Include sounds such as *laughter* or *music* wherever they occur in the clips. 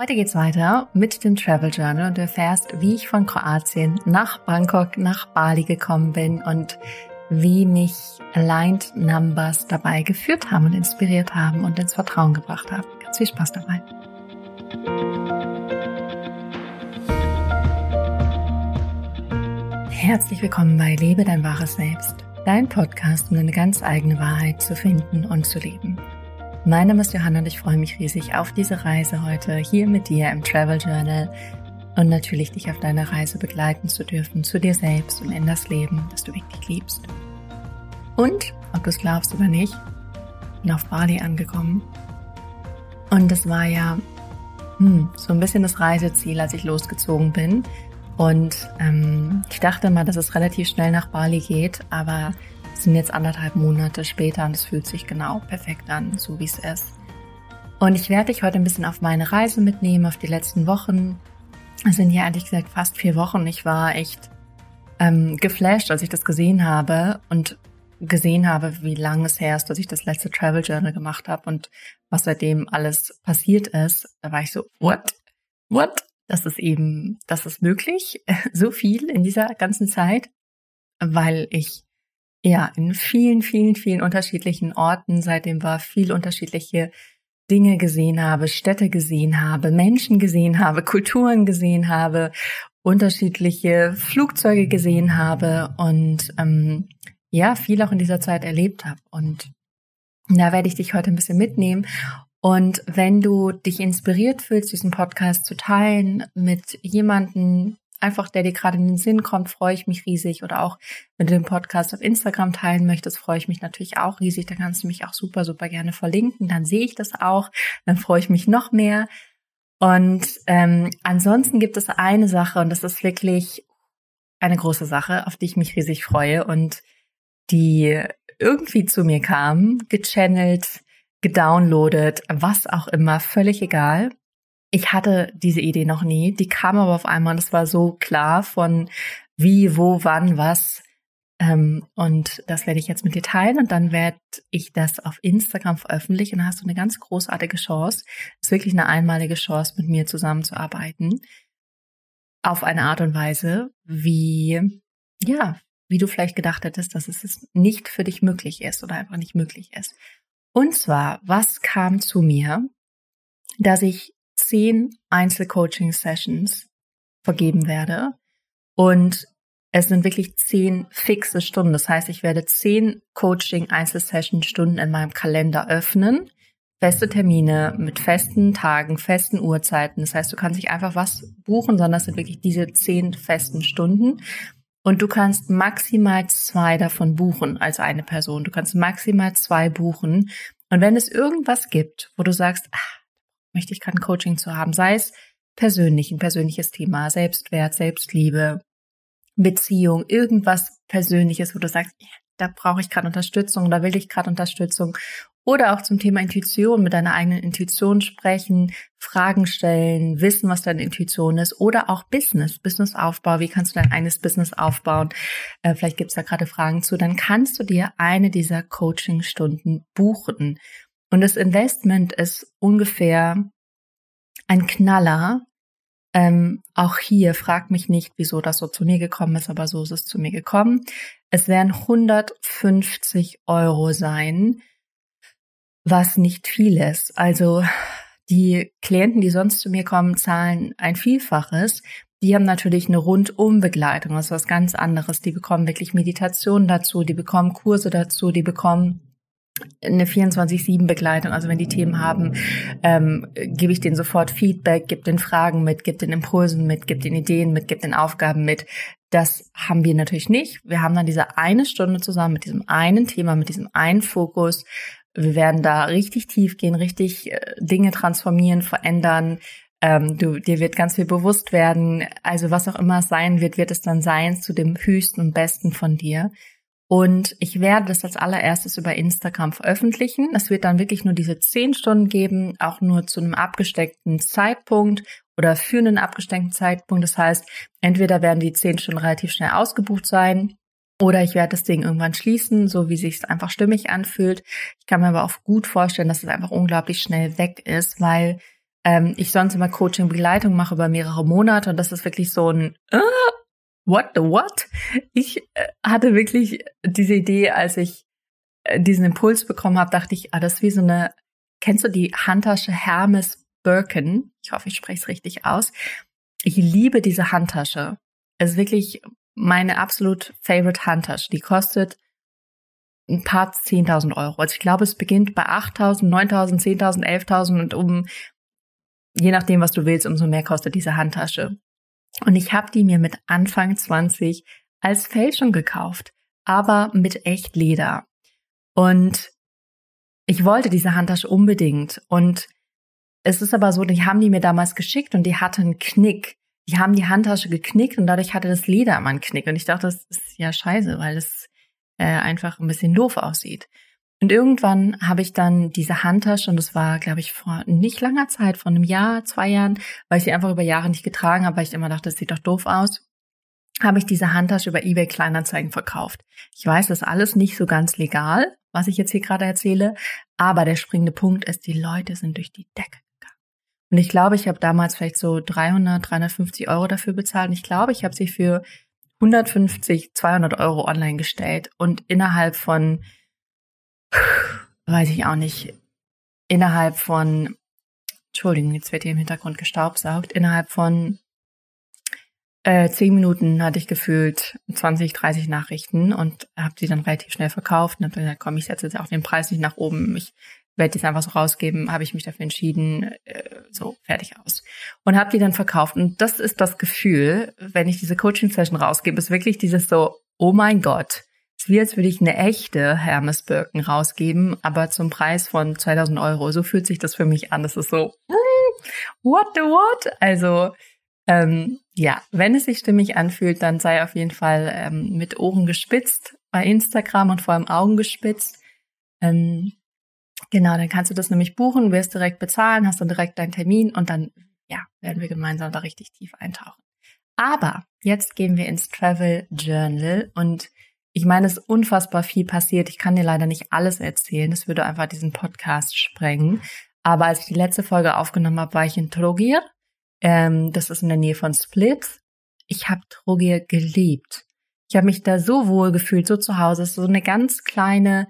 Heute geht's weiter mit dem Travel Journal und du erfährst, wie ich von Kroatien nach Bangkok, nach Bali gekommen bin und wie mich Aligned Numbers dabei geführt haben und inspiriert haben und ins Vertrauen gebracht haben. Ganz viel Spaß dabei. Herzlich willkommen bei Lebe dein wahres Selbst, dein Podcast, um deine ganz eigene Wahrheit zu finden und zu leben. Mein Name ist Johanna und ich freue mich riesig auf diese Reise heute hier mit dir im Travel Journal und natürlich dich auf deiner Reise begleiten zu dürfen, zu dir selbst und in das Leben, das du wirklich liebst. Und, ob du es glaubst oder nicht, bin auf Bali angekommen. Und das war ja hm, so ein bisschen das Reiseziel, als ich losgezogen bin. Und ähm, ich dachte mal, dass es relativ schnell nach Bali geht, aber sind jetzt anderthalb Monate später und es fühlt sich genau perfekt an, so wie es ist. Und ich werde dich heute ein bisschen auf meine Reise mitnehmen, auf die letzten Wochen. Es sind ja ehrlich gesagt fast vier Wochen. Ich war echt ähm, geflasht, als ich das gesehen habe und gesehen habe, wie lange es her ist, dass ich das letzte Travel Journal gemacht habe und was seitdem alles passiert ist. Da war ich so, what? What? Das ist eben, das ist möglich, *laughs* so viel in dieser ganzen Zeit, weil ich ja, in vielen, vielen, vielen unterschiedlichen Orten seitdem war, viel unterschiedliche Dinge gesehen habe, Städte gesehen habe, Menschen gesehen habe, Kulturen gesehen habe, unterschiedliche Flugzeuge gesehen habe und ähm, ja, viel auch in dieser Zeit erlebt habe. Und da werde ich dich heute ein bisschen mitnehmen. Und wenn du dich inspiriert fühlst, diesen Podcast zu teilen mit jemandem, einfach, der dir gerade in den Sinn kommt, freue ich mich riesig. Oder auch, wenn du den Podcast auf Instagram teilen möchtest, freue ich mich natürlich auch riesig. Da kannst du mich auch super, super gerne verlinken. Dann sehe ich das auch. Dann freue ich mich noch mehr. Und ähm, ansonsten gibt es eine Sache, und das ist wirklich eine große Sache, auf die ich mich riesig freue und die irgendwie zu mir kam, gechannelt, gedownloadet, was auch immer, völlig egal. Ich hatte diese Idee noch nie, die kam aber auf einmal und es war so klar von wie, wo, wann, was. Ähm, und das werde ich jetzt mit dir teilen und dann werde ich das auf Instagram veröffentlichen und hast du eine ganz großartige Chance. Es ist wirklich eine einmalige Chance, mit mir zusammenzuarbeiten. Auf eine Art und Weise, wie, ja, wie du vielleicht gedacht hättest, dass es nicht für dich möglich ist oder einfach nicht möglich ist. Und zwar, was kam zu mir, dass ich zehn Einzelcoaching-Sessions vergeben werde. Und es sind wirklich zehn fixe Stunden. Das heißt, ich werde zehn Coaching-Einzelsession-Stunden in meinem Kalender öffnen. Feste Termine mit festen Tagen, festen Uhrzeiten. Das heißt, du kannst nicht einfach was buchen, sondern es sind wirklich diese zehn festen Stunden. Und du kannst maximal zwei davon buchen als eine Person. Du kannst maximal zwei buchen. Und wenn es irgendwas gibt, wo du sagst, ach, möchte ich gerade ein Coaching zu haben, sei es persönlich, ein persönliches Thema, Selbstwert, Selbstliebe, Beziehung, irgendwas Persönliches, wo du sagst, da brauche ich gerade Unterstützung, da will ich gerade Unterstützung. Oder auch zum Thema Intuition, mit deiner eigenen Intuition sprechen, Fragen stellen, wissen, was deine Intuition ist. Oder auch Business, Businessaufbau, wie kannst du dein eigenes Business aufbauen? Äh, vielleicht gibt es da gerade Fragen zu. Dann kannst du dir eine dieser Coaching-Stunden buchen. Und das Investment ist ungefähr ein Knaller. Ähm, auch hier frag mich nicht, wieso das so zu mir gekommen ist, aber so ist es zu mir gekommen. Es werden 150 Euro sein, was nicht viel ist. Also die Klienten, die sonst zu mir kommen, zahlen ein Vielfaches. Die haben natürlich eine Rundumbegleitung, das ist was ganz anderes. Die bekommen wirklich Meditation dazu, die bekommen Kurse dazu, die bekommen eine 24-7-Begleitung, also wenn die Themen haben, ähm, gebe ich denen sofort Feedback, gebe den Fragen mit, gebe den Impulsen mit, gebe den Ideen mit, gebe den Aufgaben mit. Das haben wir natürlich nicht. Wir haben dann diese eine Stunde zusammen mit diesem einen Thema, mit diesem einen Fokus. Wir werden da richtig tief gehen, richtig äh, Dinge transformieren, verändern. Ähm, du, dir wird ganz viel bewusst werden. Also was auch immer es sein wird, wird es dann sein zu dem höchsten und besten von dir. Und ich werde das als allererstes über Instagram veröffentlichen. Es wird dann wirklich nur diese zehn Stunden geben, auch nur zu einem abgesteckten Zeitpunkt oder für einen abgesteckten Zeitpunkt. Das heißt, entweder werden die zehn Stunden relativ schnell ausgebucht sein oder ich werde das Ding irgendwann schließen, so wie sich es einfach stimmig anfühlt. Ich kann mir aber auch gut vorstellen, dass es einfach unglaublich schnell weg ist, weil ähm, ich sonst immer Coaching-Begleitung mache über mehrere Monate und das ist wirklich so ein äh, What the what? Ich äh, hatte wirklich diese Idee, als ich äh, diesen Impuls bekommen habe, dachte ich, ah, das ist wie so eine, kennst du die Handtasche Hermes Birkin? Ich hoffe, ich spreche es richtig aus. Ich liebe diese Handtasche. Es ist wirklich meine absolut favorite Handtasche. Die kostet ein paar 10.000 Euro. Also ich glaube, es beginnt bei 8.000, 9.000, 10.000, 11.000 und um, je nachdem, was du willst, umso mehr kostet diese Handtasche. Und ich habe die mir mit Anfang 20 als Fälschung gekauft, aber mit echt Leder. Und ich wollte diese Handtasche unbedingt. Und es ist aber so, die haben die mir damals geschickt und die hatte einen Knick. Die haben die Handtasche geknickt und dadurch hatte das Leder immer einen Knick. Und ich dachte, das ist ja scheiße, weil es äh, einfach ein bisschen doof aussieht. Und irgendwann habe ich dann diese Handtasche, und das war, glaube ich, vor nicht langer Zeit, vor einem Jahr, zwei Jahren, weil ich sie einfach über Jahre nicht getragen habe, weil ich immer dachte, das sieht doch doof aus, habe ich diese Handtasche über eBay Kleinanzeigen verkauft. Ich weiß, das ist alles nicht so ganz legal, was ich jetzt hier gerade erzähle, aber der springende Punkt ist, die Leute sind durch die Decke gegangen. Und ich glaube, ich habe damals vielleicht so 300, 350 Euro dafür bezahlt. Und ich glaube, ich habe sie für 150, 200 Euro online gestellt und innerhalb von, weiß ich auch nicht, innerhalb von, Entschuldigung, jetzt wird hier im Hintergrund gestaubsaugt, innerhalb von äh, zehn Minuten hatte ich gefühlt 20, 30 Nachrichten und habe sie dann relativ schnell verkauft und habe gesagt, komm, ich setze jetzt auch den Preis nicht nach oben. Ich werde das einfach so rausgeben, habe ich mich dafür entschieden, äh, so fertig aus. Und habe die dann verkauft. Und das ist das Gefühl, wenn ich diese Coaching-Session rausgebe, ist wirklich dieses so, oh mein Gott, es wie als würde ich eine echte Hermes Birken rausgeben, aber zum Preis von 2000 Euro. So fühlt sich das für mich an. Das ist so, what the what? Also, ähm, ja, wenn es sich stimmig anfühlt, dann sei auf jeden Fall ähm, mit Ohren gespitzt bei Instagram und vor allem Augen gespitzt. Ähm, Genau, dann kannst du das nämlich buchen, wirst direkt bezahlen, hast dann direkt deinen Termin und dann, ja, werden wir gemeinsam da richtig tief eintauchen. Aber jetzt gehen wir ins Travel Journal und ich meine, es ist unfassbar viel passiert. Ich kann dir leider nicht alles erzählen. Das würde einfach diesen Podcast sprengen. Aber als ich die letzte Folge aufgenommen habe, war ich in Trogir. Ähm, das ist in der Nähe von Split. Ich habe Trogir geliebt. Ich habe mich da so wohl gefühlt, so zu Hause. Es ist so eine ganz kleine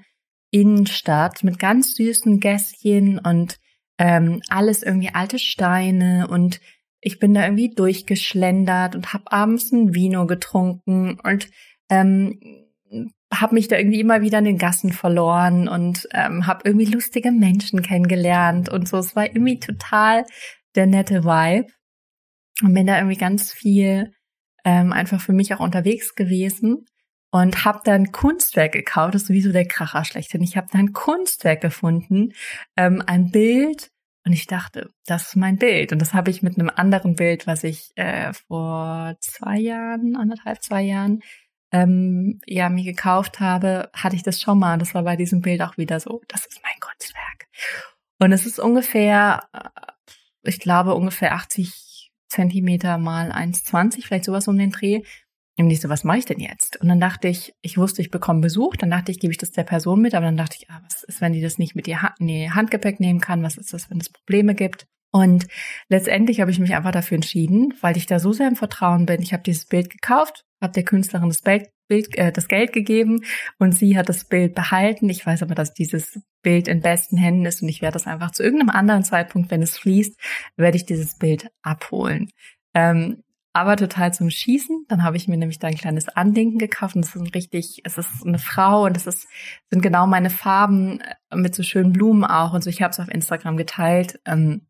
Innenstadt mit ganz süßen Gässchen und ähm, alles irgendwie alte Steine und ich bin da irgendwie durchgeschlendert und hab abends ein Vino getrunken und ähm, habe mich da irgendwie immer wieder in den Gassen verloren und ähm, habe irgendwie lustige Menschen kennengelernt und so. Es war irgendwie total der nette Vibe und bin da irgendwie ganz viel ähm, einfach für mich auch unterwegs gewesen und habe dann Kunstwerk gekauft. Das ist sowieso der Kracher schlechthin. Ich habe dann Kunstwerk gefunden, ähm, ein Bild und ich dachte, das ist mein Bild. Und das habe ich mit einem anderen Bild, was ich äh, vor zwei Jahren, anderthalb, zwei Jahren, ähm, ja, mir gekauft habe, hatte ich das schon mal. Das war bei diesem Bild auch wieder so, das ist mein Kunstwerk. Und es ist ungefähr, äh, ich glaube, ungefähr 80 Zentimeter mal 1,20, vielleicht sowas um den Dreh. Und ich so, was mache ich denn jetzt? Und dann dachte ich, ich wusste, ich bekomme Besuch. Dann dachte ich, gebe ich das der Person mit. Aber dann dachte ich, ah, was ist, wenn die das nicht mit ihr Handgepäck nehmen kann? Was ist das, wenn es Probleme gibt? Und letztendlich habe ich mich einfach dafür entschieden, weil ich da so sehr im Vertrauen bin. Ich habe dieses Bild gekauft, habe der Künstlerin das Bild, äh, das Geld gegeben und sie hat das Bild behalten. Ich weiß aber, dass dieses Bild in besten Händen ist und ich werde das einfach zu irgendeinem anderen Zeitpunkt, wenn es fließt, werde ich dieses Bild abholen. Ähm, aber total zum Schießen. Dann habe ich mir nämlich da ein kleines Andenken gekauft und das ist ein richtig, es ist eine Frau und das ist, sind genau meine Farben mit so schönen Blumen auch und so. Ich habe es auf Instagram geteilt. Ähm,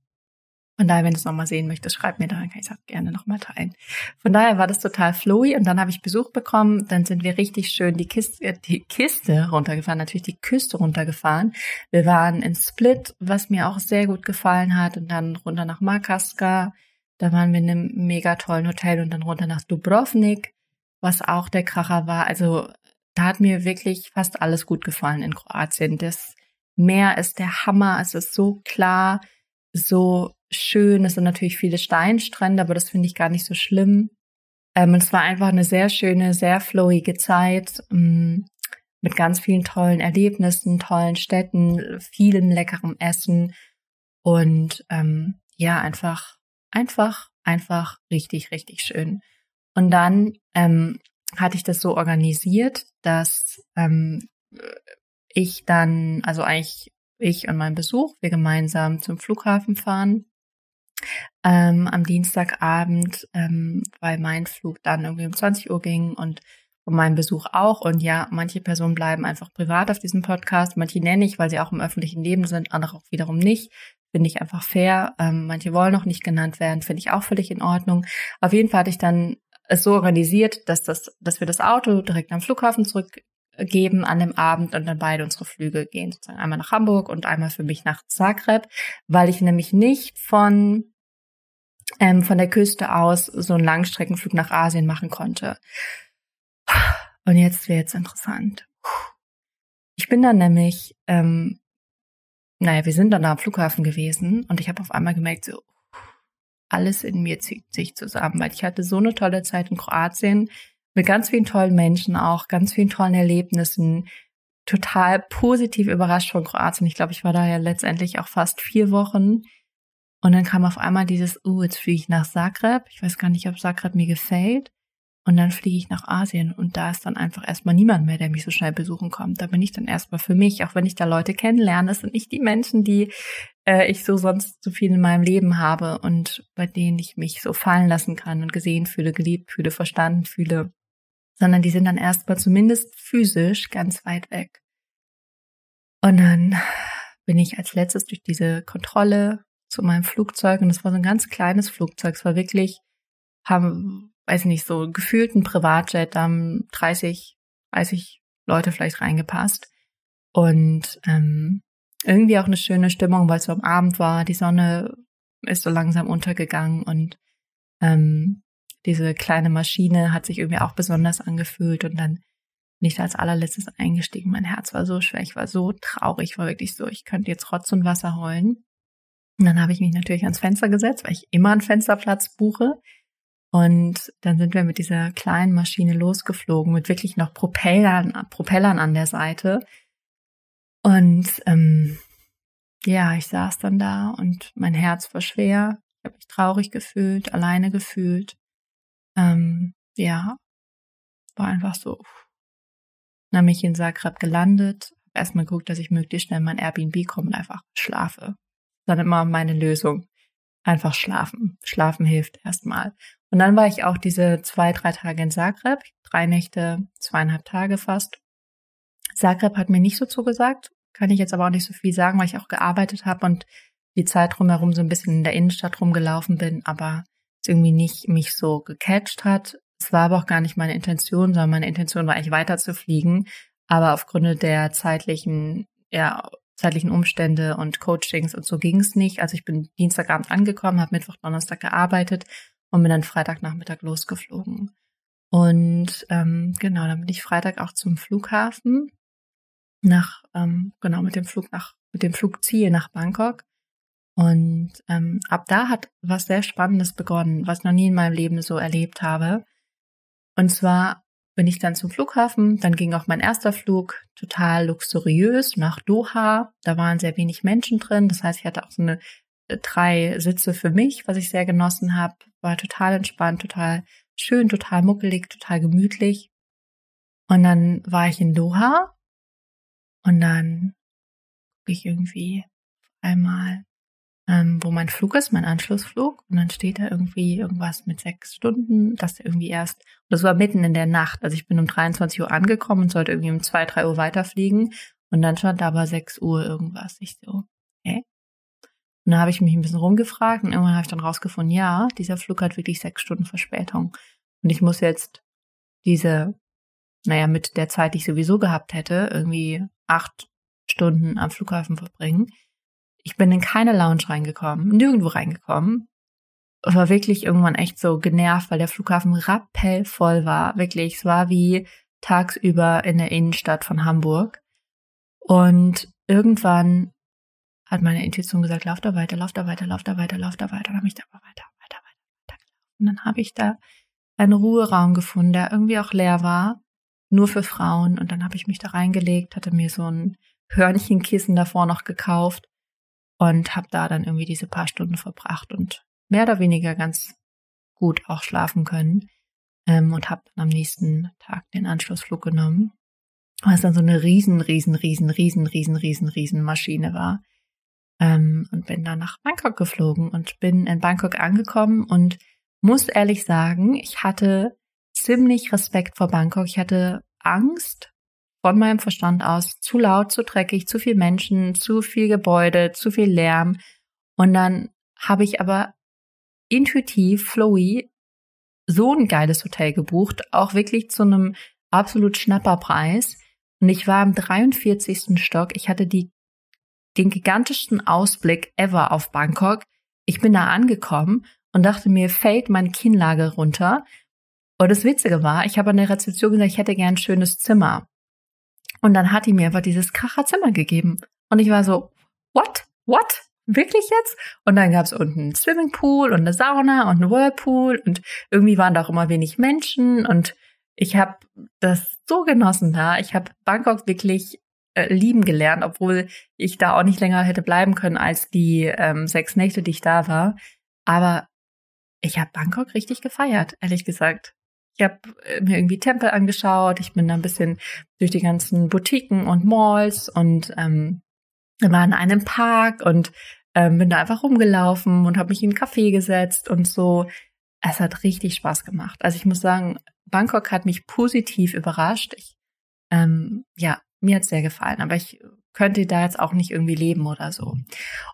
von daher, wenn du es nochmal sehen möchtest, schreib mir da, dann kann ich es gerne nochmal teilen. Von daher war das total flowy und dann habe ich Besuch bekommen. Dann sind wir richtig schön die Kiste, äh, die Kiste runtergefahren, natürlich die Küste runtergefahren. Wir waren in Split, was mir auch sehr gut gefallen hat und dann runter nach Makaska da waren wir in einem mega tollen Hotel und dann runter nach Dubrovnik, was auch der Kracher war. Also da hat mir wirklich fast alles gut gefallen in Kroatien. Das Meer ist der Hammer. Es ist so klar, so schön. Es sind natürlich viele Steinstrände, aber das finde ich gar nicht so schlimm. Ähm, es war einfach eine sehr schöne, sehr flowige Zeit ähm, mit ganz vielen tollen Erlebnissen, tollen Städten, vielem leckerem Essen und ähm, ja, einfach, einfach, einfach richtig, richtig schön. Und dann ähm, hatte ich das so organisiert, dass ähm, ich dann, also eigentlich ich und mein Besuch, wir gemeinsam zum Flughafen fahren. Ähm, am Dienstagabend, ähm, weil mein Flug dann irgendwie um 20 Uhr ging und um meinen Besuch auch. Und ja, manche Personen bleiben einfach privat auf diesem Podcast, manche nenne ich, weil sie auch im öffentlichen Leben sind, andere auch wiederum nicht. Finde ich einfach fair. Ähm, manche wollen noch nicht genannt werden, finde ich auch völlig in Ordnung. Auf jeden Fall hatte ich dann es so organisiert, dass das, dass wir das Auto direkt am Flughafen zurückgeben an dem Abend und dann beide unsere Flüge gehen, sozusagen einmal nach Hamburg und einmal für mich nach Zagreb, weil ich nämlich nicht von ähm, von der Küste aus so einen Langstreckenflug nach Asien machen konnte. Und jetzt wird's interessant. Ich bin dann nämlich, ähm, naja, wir sind dann da am Flughafen gewesen und ich habe auf einmal gemerkt, so alles in mir zieht sich zusammen, weil ich hatte so eine tolle Zeit in Kroatien mit ganz vielen tollen Menschen auch, ganz vielen tollen Erlebnissen, total positiv überrascht von Kroatien. Ich glaube, ich war da ja letztendlich auch fast vier Wochen. Und dann kam auf einmal dieses, uh, jetzt fliege ich nach Zagreb. Ich weiß gar nicht, ob Zagreb mir gefällt. Und dann fliege ich nach Asien und da ist dann einfach erstmal niemand mehr, der mich so schnell besuchen kommt. Da bin ich dann erstmal für mich, auch wenn ich da Leute kennenlerne. Das sind nicht die Menschen, die äh, ich so sonst so viel in meinem Leben habe und bei denen ich mich so fallen lassen kann und gesehen fühle, geliebt fühle, verstanden fühle, sondern die sind dann erstmal zumindest physisch ganz weit weg. Und dann bin ich als letztes durch diese Kontrolle zu meinem Flugzeug und es war so ein ganz kleines Flugzeug. Es war wirklich, haben, weiß nicht, so gefühlt ein Privatjet, da haben 30, 30 Leute vielleicht reingepasst. Und ähm, irgendwie auch eine schöne Stimmung, weil es so am Abend war. Die Sonne ist so langsam untergegangen und ähm, diese kleine Maschine hat sich irgendwie auch besonders angefühlt und dann bin ich da als allerletztes eingestiegen. Mein Herz war so schwer, ich war so traurig, war wirklich so, ich könnte jetzt Rotz und Wasser heulen. Und dann habe ich mich natürlich ans Fenster gesetzt, weil ich immer einen Fensterplatz buche. Und dann sind wir mit dieser kleinen Maschine losgeflogen, mit wirklich noch Propellern, Propellern an der Seite. Und ähm, ja, ich saß dann da und mein Herz war schwer. Ich habe mich traurig gefühlt, alleine gefühlt. Ähm, ja, war einfach so. Dann bin ich in Zagreb gelandet, erstmal geguckt, dass ich möglichst schnell mein Airbnb komme und einfach schlafe. Dann immer meine Lösung. Einfach schlafen. Schlafen hilft erstmal. Und dann war ich auch diese zwei, drei Tage in Zagreb, drei Nächte, zweieinhalb Tage fast. Zagreb hat mir nicht so zugesagt, kann ich jetzt aber auch nicht so viel sagen, weil ich auch gearbeitet habe und die Zeit drumherum so ein bisschen in der Innenstadt rumgelaufen bin, aber irgendwie nicht mich so gecatcht hat. Es war aber auch gar nicht meine Intention, sondern meine Intention war eigentlich weiter zu fliegen. Aber aufgrund der zeitlichen, ja, zeitlichen Umstände und Coachings und so ging es nicht. Also ich bin Dienstagabend angekommen, habe Mittwoch, Donnerstag gearbeitet und bin dann Freitagnachmittag losgeflogen. Und ähm, genau, dann bin ich Freitag auch zum Flughafen nach, ähm, genau, mit dem Flug nach, mit dem Flugziel nach Bangkok. Und ähm, ab da hat was sehr Spannendes begonnen, was ich noch nie in meinem Leben so erlebt habe. Und zwar bin ich dann zum Flughafen, dann ging auch mein erster Flug total luxuriös nach Doha. Da waren sehr wenig Menschen drin. Das heißt, ich hatte auch so eine äh, drei Sitze für mich, was ich sehr genossen habe. War total entspannt, total schön, total muckelig, total gemütlich. Und dann war ich in Doha und dann gucke ich irgendwie einmal, ähm, wo mein Flug ist, mein Anschlussflug. Und dann steht da irgendwie irgendwas mit sechs Stunden, dass der irgendwie erst, das war mitten in der Nacht. Also ich bin um 23 Uhr angekommen und sollte irgendwie um zwei, drei Uhr weiterfliegen. Und dann stand da aber sechs Uhr irgendwas. Ich so, hä? Und dann habe ich mich ein bisschen rumgefragt und irgendwann habe ich dann rausgefunden, ja, dieser Flug hat wirklich sechs Stunden Verspätung. Und ich muss jetzt diese, naja, mit der Zeit, die ich sowieso gehabt hätte, irgendwie acht Stunden am Flughafen verbringen. Ich bin in keine Lounge reingekommen, nirgendwo reingekommen. War wirklich irgendwann echt so genervt, weil der Flughafen rappellvoll war. Wirklich, es war wie tagsüber in der Innenstadt von Hamburg. Und irgendwann hat meine Intuition gesagt, lauf da weiter, lauf da weiter, lauf da weiter, lauf da weiter. Dann habe ich da weiter, weiter, weiter, weiter. Und dann habe ich da einen Ruheraum gefunden, der irgendwie auch leer war nur für Frauen. Und dann habe ich mich da reingelegt, hatte mir so ein Hörnchenkissen davor noch gekauft und habe da dann irgendwie diese paar Stunden verbracht und mehr oder weniger ganz gut auch schlafen können ähm, und habe am nächsten Tag den Anschlussflug genommen, was dann so eine riesen, riesen, riesen, riesen, riesen, riesen, riesen Maschine war ähm, und bin dann nach Bangkok geflogen und bin in Bangkok angekommen und muss ehrlich sagen, ich hatte ziemlich Respekt vor Bangkok. Ich hatte Angst von meinem Verstand aus, zu laut, zu dreckig, zu viel Menschen, zu viel Gebäude, zu viel Lärm. Und dann habe ich aber intuitiv, flowy, so ein geiles Hotel gebucht, auch wirklich zu einem absolut Schnapperpreis. Und ich war im 43. Stock. Ich hatte die, den gigantischsten Ausblick ever auf Bangkok. Ich bin da angekommen und dachte mir, fällt meine Kinnlage runter. Und das Witzige war, ich habe an der Rezeption gesagt, ich hätte gern ein schönes Zimmer. Und dann hat die mir einfach dieses Kracherzimmer gegeben. Und ich war so, what? What? Wirklich jetzt? Und dann gab es unten einen Swimmingpool und eine Sauna und einen Whirlpool und irgendwie waren da auch immer wenig Menschen und ich habe das so genossen da. Ich habe Bangkok wirklich äh, lieben gelernt, obwohl ich da auch nicht länger hätte bleiben können als die ähm, sechs Nächte, die ich da war. Aber ich habe Bangkok richtig gefeiert, ehrlich gesagt. Ich habe äh, mir irgendwie Tempel angeschaut, ich bin da ein bisschen durch die ganzen Boutiquen und Malls und ähm, war in einem Park und ähm, bin da einfach rumgelaufen und habe mich in einen Café gesetzt und so. Es hat richtig Spaß gemacht. Also ich muss sagen, Bangkok hat mich positiv überrascht. Ich, ähm, ja, mir hat's sehr gefallen, aber ich könnte da jetzt auch nicht irgendwie leben oder so.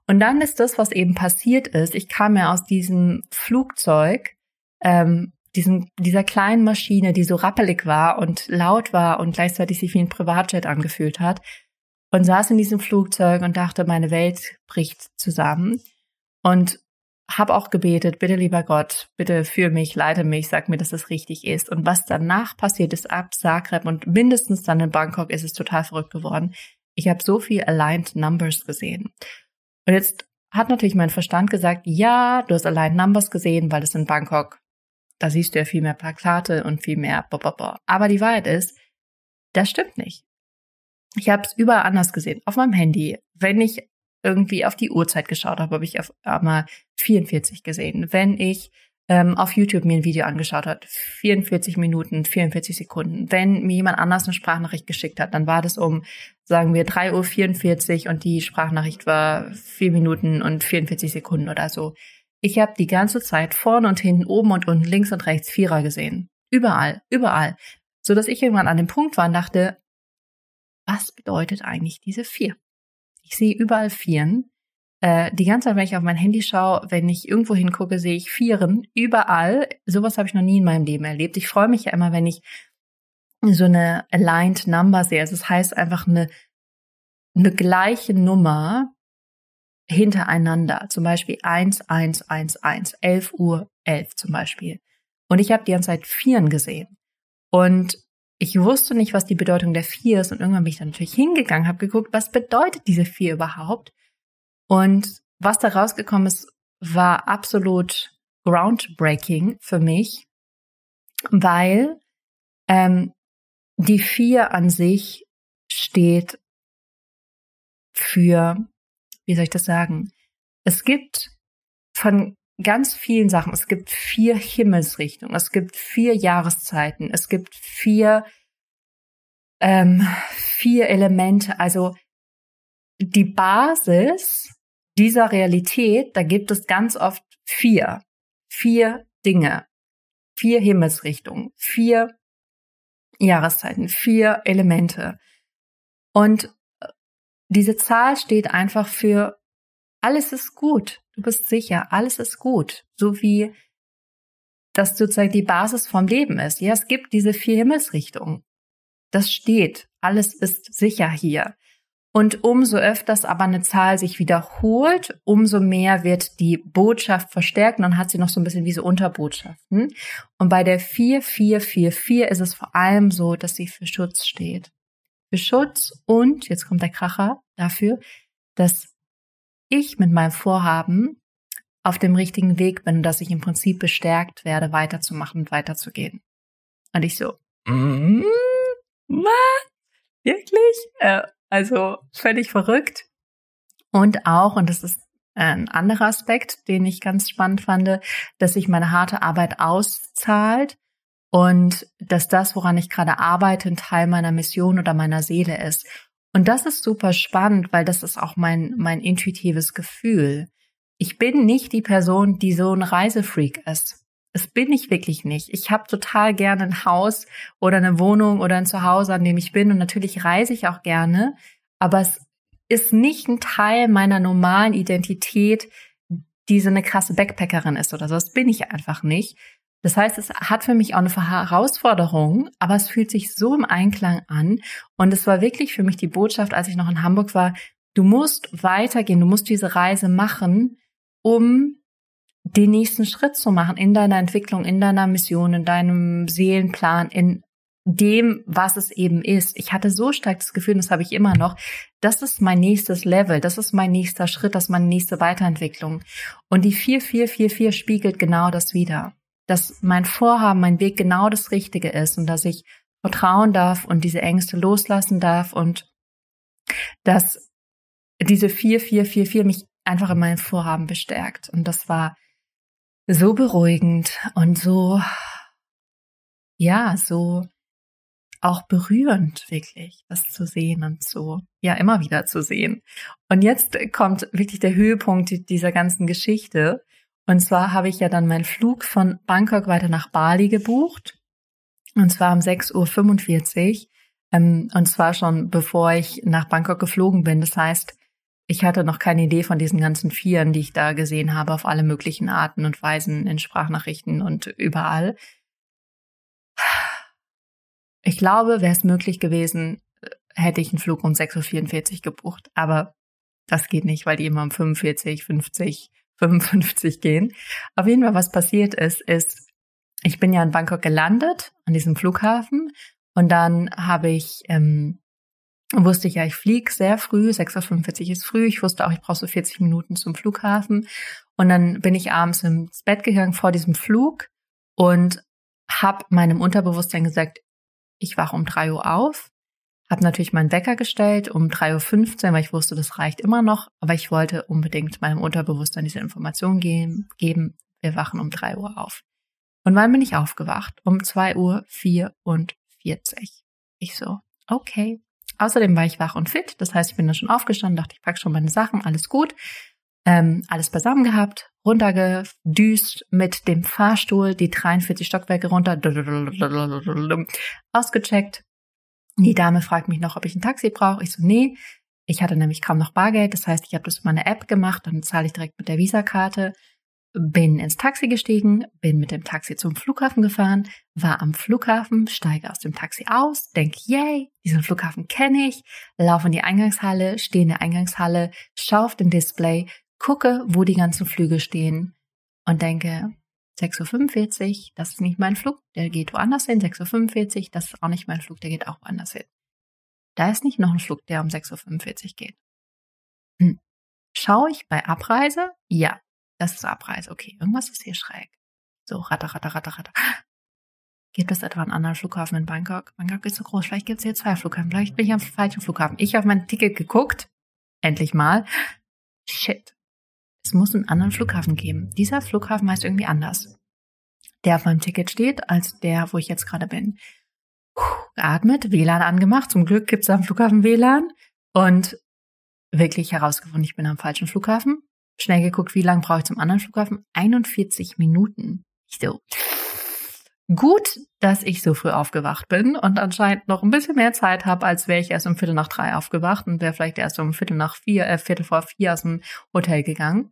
Und dann ist das, was eben passiert ist. Ich kam ja aus diesem Flugzeug, ähm, diesen, dieser kleinen Maschine, die so rappelig war und laut war und gleichzeitig sich wie ein Privatjet angefühlt hat und saß in diesem Flugzeug und dachte, meine Welt bricht zusammen und habe auch gebetet, bitte lieber Gott, bitte führ mich, leite mich, sag mir, dass es richtig ist. Und was danach passiert ist ab Zagreb und mindestens dann in Bangkok ist es total verrückt geworden. Ich habe so viel Aligned Numbers gesehen. Und jetzt hat natürlich mein Verstand gesagt, ja, du hast Aligned Numbers gesehen, weil das in Bangkok da siehst du ja viel mehr Plakate und viel mehr. Blablabla. Aber die Wahrheit ist, das stimmt nicht. Ich habe es überall anders gesehen. Auf meinem Handy. Wenn ich irgendwie auf die Uhrzeit geschaut habe, habe ich auf einmal 44 gesehen. Wenn ich ähm, auf YouTube mir ein Video angeschaut hat, 44 Minuten, 44 Sekunden. Wenn mir jemand anders eine Sprachnachricht geschickt hat, dann war das um, sagen wir, 3.44 Uhr und die Sprachnachricht war 4 Minuten und 44 Sekunden oder so. Ich habe die ganze Zeit vorne und hinten, oben und unten, links und rechts Vierer gesehen. Überall, überall. So dass ich irgendwann an dem Punkt war und dachte, was bedeutet eigentlich diese vier? Ich sehe überall Vieren. Äh, die ganze Zeit, wenn ich auf mein Handy schaue, wenn ich irgendwo hingucke, sehe ich Vieren. Überall. Sowas habe ich noch nie in meinem Leben erlebt. Ich freue mich ja immer, wenn ich so eine aligned Number sehe. Also das heißt einfach eine, eine gleiche Nummer hintereinander. Zum Beispiel 1, 1, 1, 1, 11 Uhr 11 zum Beispiel. Und ich habe die ganze Zeit Vieren gesehen. Und ich wusste nicht, was die Bedeutung der Vier ist. Und irgendwann bin ich dann natürlich hingegangen, habe geguckt, was bedeutet diese Vier überhaupt? Und was da rausgekommen ist, war absolut groundbreaking für mich, weil ähm, die Vier an sich steht für wie soll ich das sagen? Es gibt von ganz vielen Sachen, es gibt vier Himmelsrichtungen, es gibt vier Jahreszeiten, es gibt vier, ähm, vier Elemente, also die Basis dieser Realität, da gibt es ganz oft vier, vier Dinge, vier Himmelsrichtungen, vier Jahreszeiten, vier Elemente. Und diese Zahl steht einfach für alles ist gut. Du bist sicher, alles ist gut. So wie das sozusagen die Basis vom Leben ist. Ja, es gibt diese vier Himmelsrichtungen. Das steht. Alles ist sicher hier. Und umso öfters aber eine Zahl sich wiederholt, umso mehr wird die Botschaft verstärkt. Und dann hat sie noch so ein bisschen wie so Unterbotschaften. Und bei der 4444 ist es vor allem so, dass sie für Schutz steht für Schutz und, jetzt kommt der Kracher, dafür, dass ich mit meinem Vorhaben auf dem richtigen Weg bin, dass ich im Prinzip bestärkt werde, weiterzumachen und weiterzugehen. Und ich so, mm, was? Wirklich? Äh, also völlig verrückt. Und auch, und das ist ein anderer Aspekt, den ich ganz spannend fand, dass sich meine harte Arbeit auszahlt und dass das, woran ich gerade arbeite, ein Teil meiner Mission oder meiner Seele ist. Und das ist super spannend, weil das ist auch mein, mein intuitives Gefühl. Ich bin nicht die Person, die so ein Reisefreak ist. Das bin ich wirklich nicht. Ich habe total gerne ein Haus oder eine Wohnung oder ein Zuhause, an dem ich bin. Und natürlich reise ich auch gerne. Aber es ist nicht ein Teil meiner normalen Identität, die so eine krasse Backpackerin ist oder so. Das bin ich einfach nicht. Das heißt, es hat für mich auch eine Herausforderung, aber es fühlt sich so im Einklang an. Und es war wirklich für mich die Botschaft, als ich noch in Hamburg war, du musst weitergehen, du musst diese Reise machen, um den nächsten Schritt zu machen in deiner Entwicklung, in deiner Mission, in deinem Seelenplan, in dem, was es eben ist. Ich hatte so stark das Gefühl, das habe ich immer noch, das ist mein nächstes Level, das ist mein nächster Schritt, das ist meine nächste Weiterentwicklung. Und die 4444 spiegelt genau das wieder. Dass mein Vorhaben, mein Weg genau das Richtige ist und dass ich vertrauen darf und diese Ängste loslassen darf und dass diese 4444 mich einfach in meinem Vorhaben bestärkt. Und das war so beruhigend und so, ja, so auch berührend, wirklich, das zu sehen und so, ja, immer wieder zu sehen. Und jetzt kommt wirklich der Höhepunkt dieser ganzen Geschichte. Und zwar habe ich ja dann meinen Flug von Bangkok weiter nach Bali gebucht. Und zwar um 6.45 Uhr. Ähm, und zwar schon bevor ich nach Bangkok geflogen bin. Das heißt, ich hatte noch keine Idee von diesen ganzen Vieren, die ich da gesehen habe, auf alle möglichen Arten und Weisen in Sprachnachrichten und überall. Ich glaube, wäre es möglich gewesen, hätte ich einen Flug um 6.44 Uhr gebucht. Aber das geht nicht, weil die immer um 45, 50, 55 gehen. Auf jeden Fall, was passiert ist, ist, ich bin ja in Bangkok gelandet, an diesem Flughafen. Und dann habe ich, ähm, wusste ich ja, ich fliege sehr früh, 6.45 Uhr ist früh. Ich wusste auch, ich brauche so 40 Minuten zum Flughafen. Und dann bin ich abends ins Bett gegangen vor diesem Flug und habe meinem Unterbewusstsein gesagt, ich wache um drei Uhr auf, habe natürlich meinen Wecker gestellt um 3.15 Uhr, weil ich wusste, das reicht immer noch, aber ich wollte unbedingt meinem Unterbewusstsein diese Information geben, geben wir wachen um drei Uhr auf. Und wann bin ich aufgewacht? Um zwei Uhr. vierundvierzig. Ich so, okay. Außerdem war ich wach und fit, das heißt, ich bin dann schon aufgestanden, dachte, ich packe schon meine Sachen, alles gut. Ähm, alles beisammen gehabt, runtergedüst mit dem Fahrstuhl, die 43 Stockwerke runter, ausgecheckt. Die Dame fragt mich noch, ob ich ein Taxi brauche. Ich so, nee. Ich hatte nämlich kaum noch Bargeld. Das heißt, ich habe das über eine App gemacht, dann zahle ich direkt mit der Visakarte. Bin ins Taxi gestiegen, bin mit dem Taxi zum Flughafen gefahren, war am Flughafen, steige aus dem Taxi aus, denke, yay, diesen Flughafen kenne ich, laufe in die Eingangshalle, stehe in der Eingangshalle, schaue auf den Display, gucke, wo die ganzen Flüge stehen und denke, 6.45 Uhr, das ist nicht mein Flug, der geht woanders hin. 6.45 Uhr, das ist auch nicht mein Flug, der geht auch woanders hin. Da ist nicht noch ein Flug, der um 6.45 Uhr geht. Hm. Schaue ich bei Abreise? Ja, das ist Abreise. Okay, irgendwas ist hier schräg. So, ratter, ratter, ratter, ratter. Gibt es etwa einen anderen Flughafen in Bangkok? Bangkok ist so groß, vielleicht gibt es hier zwei Flughafen. Vielleicht bin ich am falschen Flughafen. Ich habe mein Ticket geguckt. Endlich mal. Shit es muss einen anderen Flughafen geben. Dieser Flughafen heißt irgendwie anders. Der auf meinem Ticket steht, als der, wo ich jetzt gerade bin. Puh, geatmet, WLAN angemacht. Zum Glück gibt es am Flughafen WLAN. Und wirklich herausgefunden, ich bin am falschen Flughafen. Schnell geguckt, wie lange brauche ich zum anderen Flughafen? 41 Minuten. Ich so, gut, dass ich so früh aufgewacht bin und anscheinend noch ein bisschen mehr Zeit habe, als wäre ich erst um Viertel nach drei aufgewacht und wäre vielleicht erst um Viertel nach vier, äh, Viertel vor vier aus dem Hotel gegangen.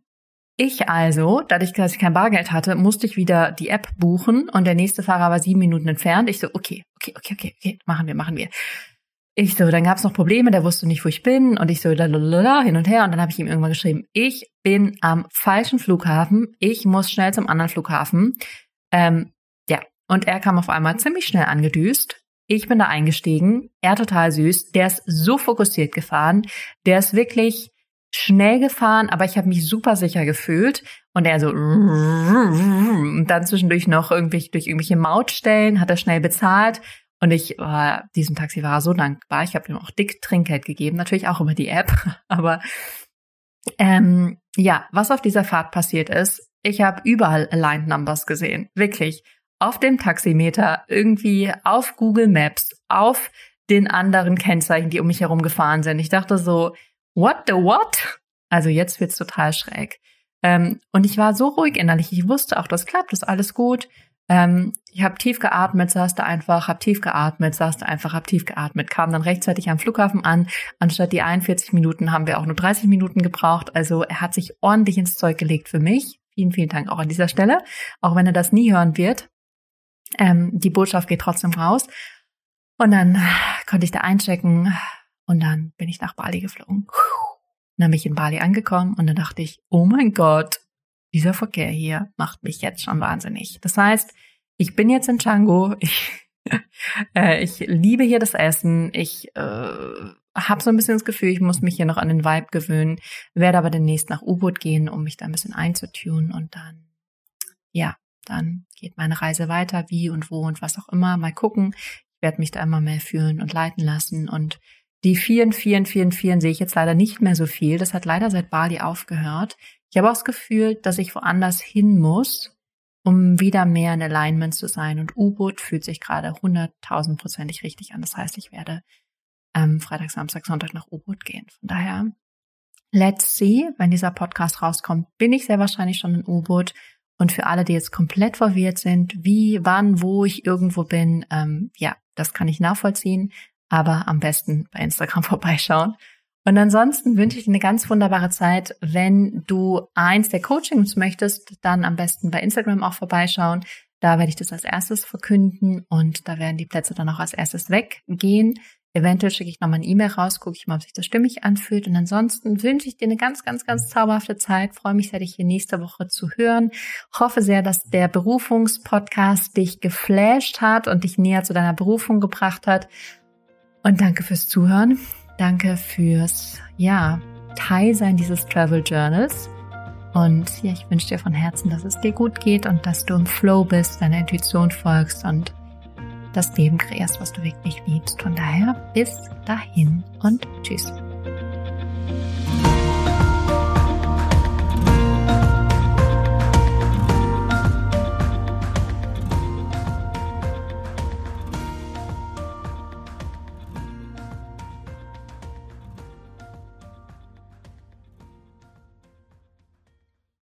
Ich also, dadurch, dass ich kein Bargeld hatte, musste ich wieder die App buchen und der nächste Fahrer war sieben Minuten entfernt. Ich so, okay, okay, okay, okay, okay, machen wir, machen wir. Ich so, dann gab es noch Probleme, der wusste nicht, wo ich bin und ich so, lalalala, hin und her und dann habe ich ihm irgendwann geschrieben, ich bin am falschen Flughafen, ich muss schnell zum anderen Flughafen. Ähm, und er kam auf einmal ziemlich schnell angedüst. Ich bin da eingestiegen, er total süß, der ist so fokussiert gefahren, der ist wirklich schnell gefahren, aber ich habe mich super sicher gefühlt. Und er so und dann zwischendurch noch irgendwie durch irgendwelche Mautstellen hat er schnell bezahlt. Und ich war diesem Taxifahrer so dankbar. Ich habe ihm auch dick Trinkgeld gegeben, natürlich auch über die App. *laughs* Aber Ähm, ja, was auf dieser Fahrt passiert ist, ich habe überall Aligned Numbers gesehen. Wirklich. Auf dem Taximeter, irgendwie auf Google Maps, auf den anderen Kennzeichen, die um mich herum gefahren sind. Ich dachte so, what the what? Also jetzt wird's total schräg. Ähm, und ich war so ruhig innerlich. Ich wusste auch, das klappt, ist alles gut. Ähm, ich habe tief geatmet, saß da einfach, hab tief geatmet, saß da einfach, hab tief geatmet, kam dann rechtzeitig am Flughafen an. Anstatt die 41 Minuten haben wir auch nur 30 Minuten gebraucht. Also er hat sich ordentlich ins Zeug gelegt für mich. Vielen, vielen Dank auch an dieser Stelle. Auch wenn er das nie hören wird. Ähm, die Botschaft geht trotzdem raus. Und dann konnte ich da einchecken und dann bin ich nach Bali geflogen. Dann bin ich in Bali angekommen und dann dachte ich, oh mein Gott, dieser Verkehr hier macht mich jetzt schon wahnsinnig. Das heißt, ich bin jetzt in Django, *laughs* ich, äh, ich liebe hier das Essen, ich äh, habe so ein bisschen das Gefühl, ich muss mich hier noch an den Vibe gewöhnen, werde aber demnächst nach U-Boot gehen, um mich da ein bisschen einzutun und dann, ja, dann geht meine Reise weiter, wie und wo und was auch immer. Mal gucken. Ich werde mich da immer mehr fühlen und leiten lassen und die vielen, vielen, vielen, vielen sehe ich jetzt leider nicht mehr so viel. Das hat leider seit Bali aufgehört. Ich habe auch das Gefühl, dass ich woanders hin muss, um wieder mehr in Alignment zu sein. Und U-Boot fühlt sich gerade hunderttausendprozentig richtig an. Das heißt, ich werde ähm, Freitag, Samstag, Sonntag nach U-Boot gehen. Von daher, let's see. Wenn dieser Podcast rauskommt, bin ich sehr wahrscheinlich schon in U-Boot. Und für alle, die jetzt komplett verwirrt sind, wie, wann, wo ich irgendwo bin, ähm, ja, das kann ich nachvollziehen. Aber am besten bei Instagram *laughs* vorbeischauen. Und ansonsten wünsche ich dir eine ganz wunderbare Zeit. Wenn du eins der Coachings möchtest, dann am besten bei Instagram auch vorbeischauen. Da werde ich das als erstes verkünden und da werden die Plätze dann auch als erstes weggehen. Eventuell schicke ich nochmal eine E-Mail raus, gucke ich mal, ob sich das stimmig anfühlt. Und ansonsten wünsche ich dir eine ganz, ganz, ganz zauberhafte Zeit. Freue mich sehr, dich hier nächste Woche zu hören. Hoffe sehr, dass der Berufungspodcast dich geflasht hat und dich näher zu deiner Berufung gebracht hat. Und danke fürs Zuhören. Danke fürs, ja, Teilsein dieses Travel Journals. Und ja, ich wünsche dir von Herzen, dass es dir gut geht und dass du im Flow bist, deiner Intuition folgst und das Leben kreierst, was du wirklich liebst. Von daher bis dahin und tschüss.